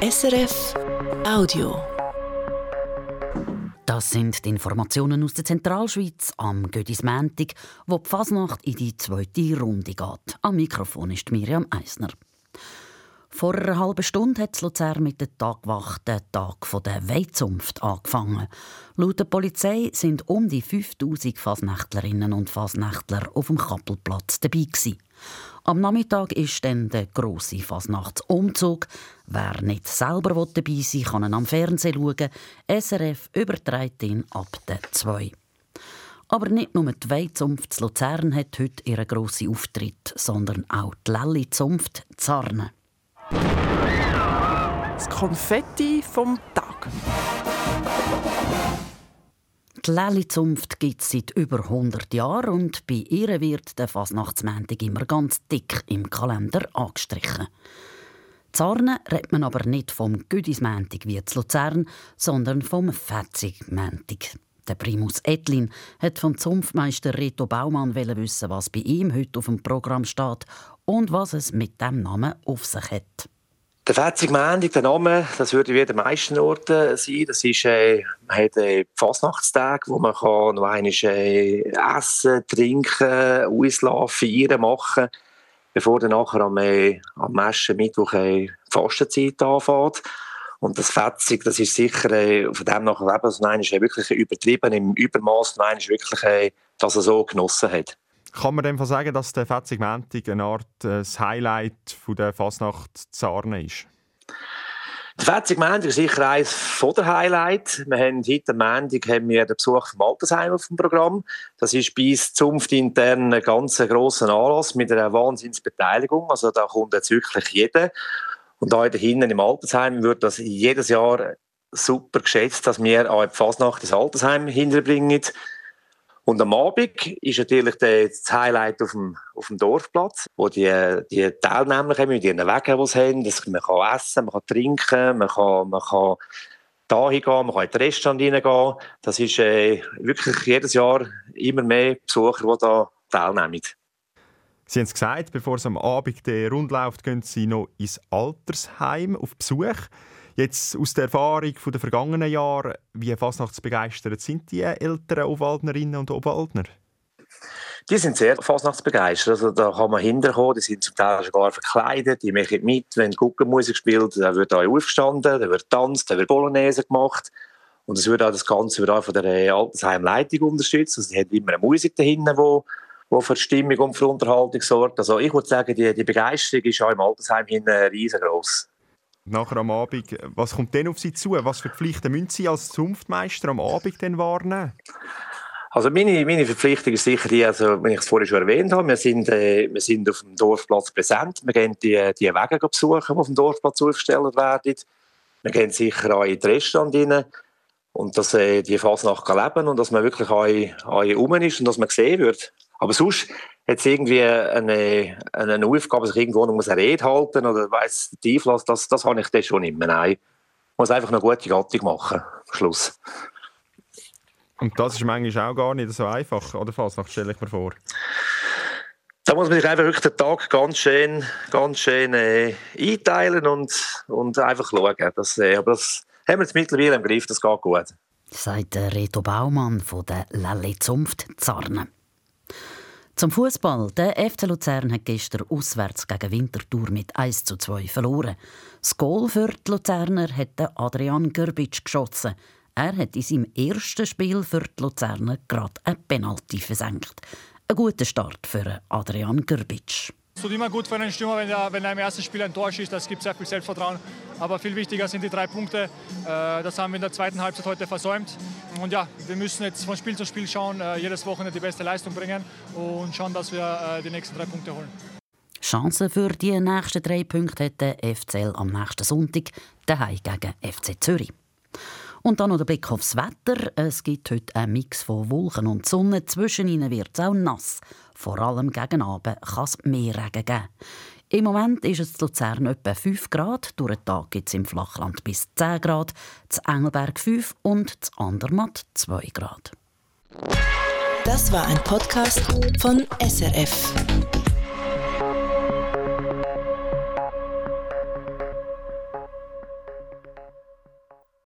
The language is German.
SRF Audio. Das sind die Informationen aus der Zentralschweiz am Gödismäntig, wo die Fasnacht in die zweite Runde geht. Am Mikrofon ist Miriam Eisner. Vor einer halben Stunde hat Luzern mit der Tagwacht den Tag der Weizunft angefangen. Laut der Polizei sind um die 5000 Fasnächtlerinnen und Fasnächtler auf dem Kappelplatz dabei gewesen. Am Nachmittag ist dann der grosse Fasnachtsumzug. Wer nicht selber dabei sein will, kann am Fernsehen schauen. SRF überträgt ihn ab der 2. Aber nicht nur die Weizunft zu Luzern hat heute ihren grossen Auftritt, sondern auch die Lelli-Zunft Zarne. Das Konfetti vom Die Lelli-Zunft gibt es seit über 100 Jahren und bei ihr wird der Fasnachtsmäntig immer ganz dick im Kalender angestrichen. Zarne redet man aber nicht vom Güdismäntig wie zu Luzern, sondern vom Fetzigmäntig. Der Primus Etlin hat vom Zunftmeister Reto Baumann wissen, was bei ihm heute auf dem Programm steht und was es mit dem Namen auf sich hat. Der 40 Montag, der Name, das würde wie an den meisten Orten sein. Das ist, äh, man hat äh, Fasnachtstag, wo man kann noch einmal äh, essen, trinken, auslaufen, feiern, machen, bevor dann nachher am, äh, am Meschen Mittwoch äh, Fastenzeit anfängt. Und das Fetzig, das ist sicher äh, von dem nachher eben, also nein, ist wirklich übertrieben im Übermaß, nein, ist wirklich, äh, dass er so genossen hat. Kann man dem sagen, dass der Fetzig Montag eine Art äh, das Highlight von der Fasnacht Zarne ist? Der Fetzig Montag ist sicher eines der Highlight. Wir haben heute Montag den Besuch vom Altersheim auf dem Programm. Das ist bei uns Zunft intern ein ganz grosser Anlass mit einer Wahnsinnsbeteiligung. Also da kommt jetzt wirklich jeder. Und da hinten im Altersheim wird das jedes Jahr super geschätzt, dass wir auch die Fasnacht ins Altersheim hinterbringen. Und am Abend ist natürlich das Highlight auf dem, auf dem Dorfplatz, wo die, die Teilnehmer kommen mit ihren Wegen, die sie haben. Das, man kann essen, man kann trinken, man kann, man kann da hingehen, man kann in das Restaurant hineingehen. Das ist äh, wirklich jedes Jahr immer mehr Besucher, die da teilnehmen. Sie haben es gesagt, bevor es am Abend Rund läuft, gehen Sie noch ins Altersheim auf Besuch. Jetzt aus der Erfahrung der vergangenen Jahre, wie fasnachtsbegeistert sind die älteren Obwaldnerinnen und Obwaldner? Die sind sehr fasnachtsbegeistert. Also da kann man hinterkommen, die sind zum Teil sogar verkleidet, die machen mit, wenn Guckenmusik spielt, da wird auch aufgestanden, da wird tanzt, da wird Bolognese gemacht. Und es wird auch das Ganze wird auch von der Altersheimleitung unterstützt. Also die haben immer eine Musik dahinter, wo wo für Stimmung und für Unterhaltung sorgt. Also ich würde sagen, die, die Begeisterung ist auch im Altersheim riesengroß nachher am Abend, was kommt denn auf Sie zu? Was für Pflichten müssen Sie als Zunftmeister am Abend denn wahrnehmen? Also meine, meine Verpflichtung ist sicher die, also wenn ich es vorhin schon erwähnt habe, wir sind, äh, wir sind auf dem Dorfplatz präsent. Wir gehen die, die Wege besuchen, die auf dem Dorfplatz aufgestellt werden. Wir gehen sicher auch in die Restaurant rein und dass äh, die Fasnacht leben und dass man wirklich auch, auch rum ist und dass man gesehen wird. Aber sonst jetzt irgendwie eine, eine Aufgabe, sich irgendwo noch eine Rede halten oder weiss der Teufel, das, das habe ich dann schon immer. Nein, ich muss einfach eine gute Gattung machen. Schluss. Und das ist manchmal auch gar nicht so einfach, oder fast, stelle ich mir vor. Da muss man sich einfach wirklich den Tag ganz schön, ganz schön äh, einteilen und, und einfach schauen. Das, äh, aber das haben wir jetzt mittlerweile im Griff, das geht gut. Sagt Reto Baumann von der Lelle Zunft Zarnen. Zum Fußball. Der FC Luzern hat gestern auswärts gegen Winterthur mit 1 zu 2 verloren. Das Goal für die Luzerner hat Adrian Gerbic geschossen. Er hat in seinem ersten Spiel für die Luzerner gerade ein Penalty versenkt. Ein guter Start für Adrian Gerbic. Es tut immer gut für einen Stürmer, wenn er, wenn er im ersten Spiel ein Tor schießt. Das gibt sehr viel Selbstvertrauen. Aber viel wichtiger sind die drei Punkte. Äh, das haben wir in der zweiten Halbzeit heute versäumt. Und ja, wir müssen jetzt von Spiel zu Spiel schauen, äh, jedes Wochenende die beste Leistung bringen und schauen, dass wir äh, die nächsten drei Punkte holen. Chancen für die nächsten drei Punkte hat der FCL am nächsten Sonntag daheim gegen FC Zürich. Und dann noch der Blick aufs Wetter. Es gibt heute einen Mix von Wolken und Sonne. Zwischen ihnen wird es auch nass. Vor allem gegen Abend kann es mehr Regen geben. Im Moment ist es in Luzern etwa 5 Grad. Durch den Tag gibt es im Flachland bis 10 Grad, zu Engelberg 5 und zu Andermatt 2 Grad. Das war ein Podcast von SRF.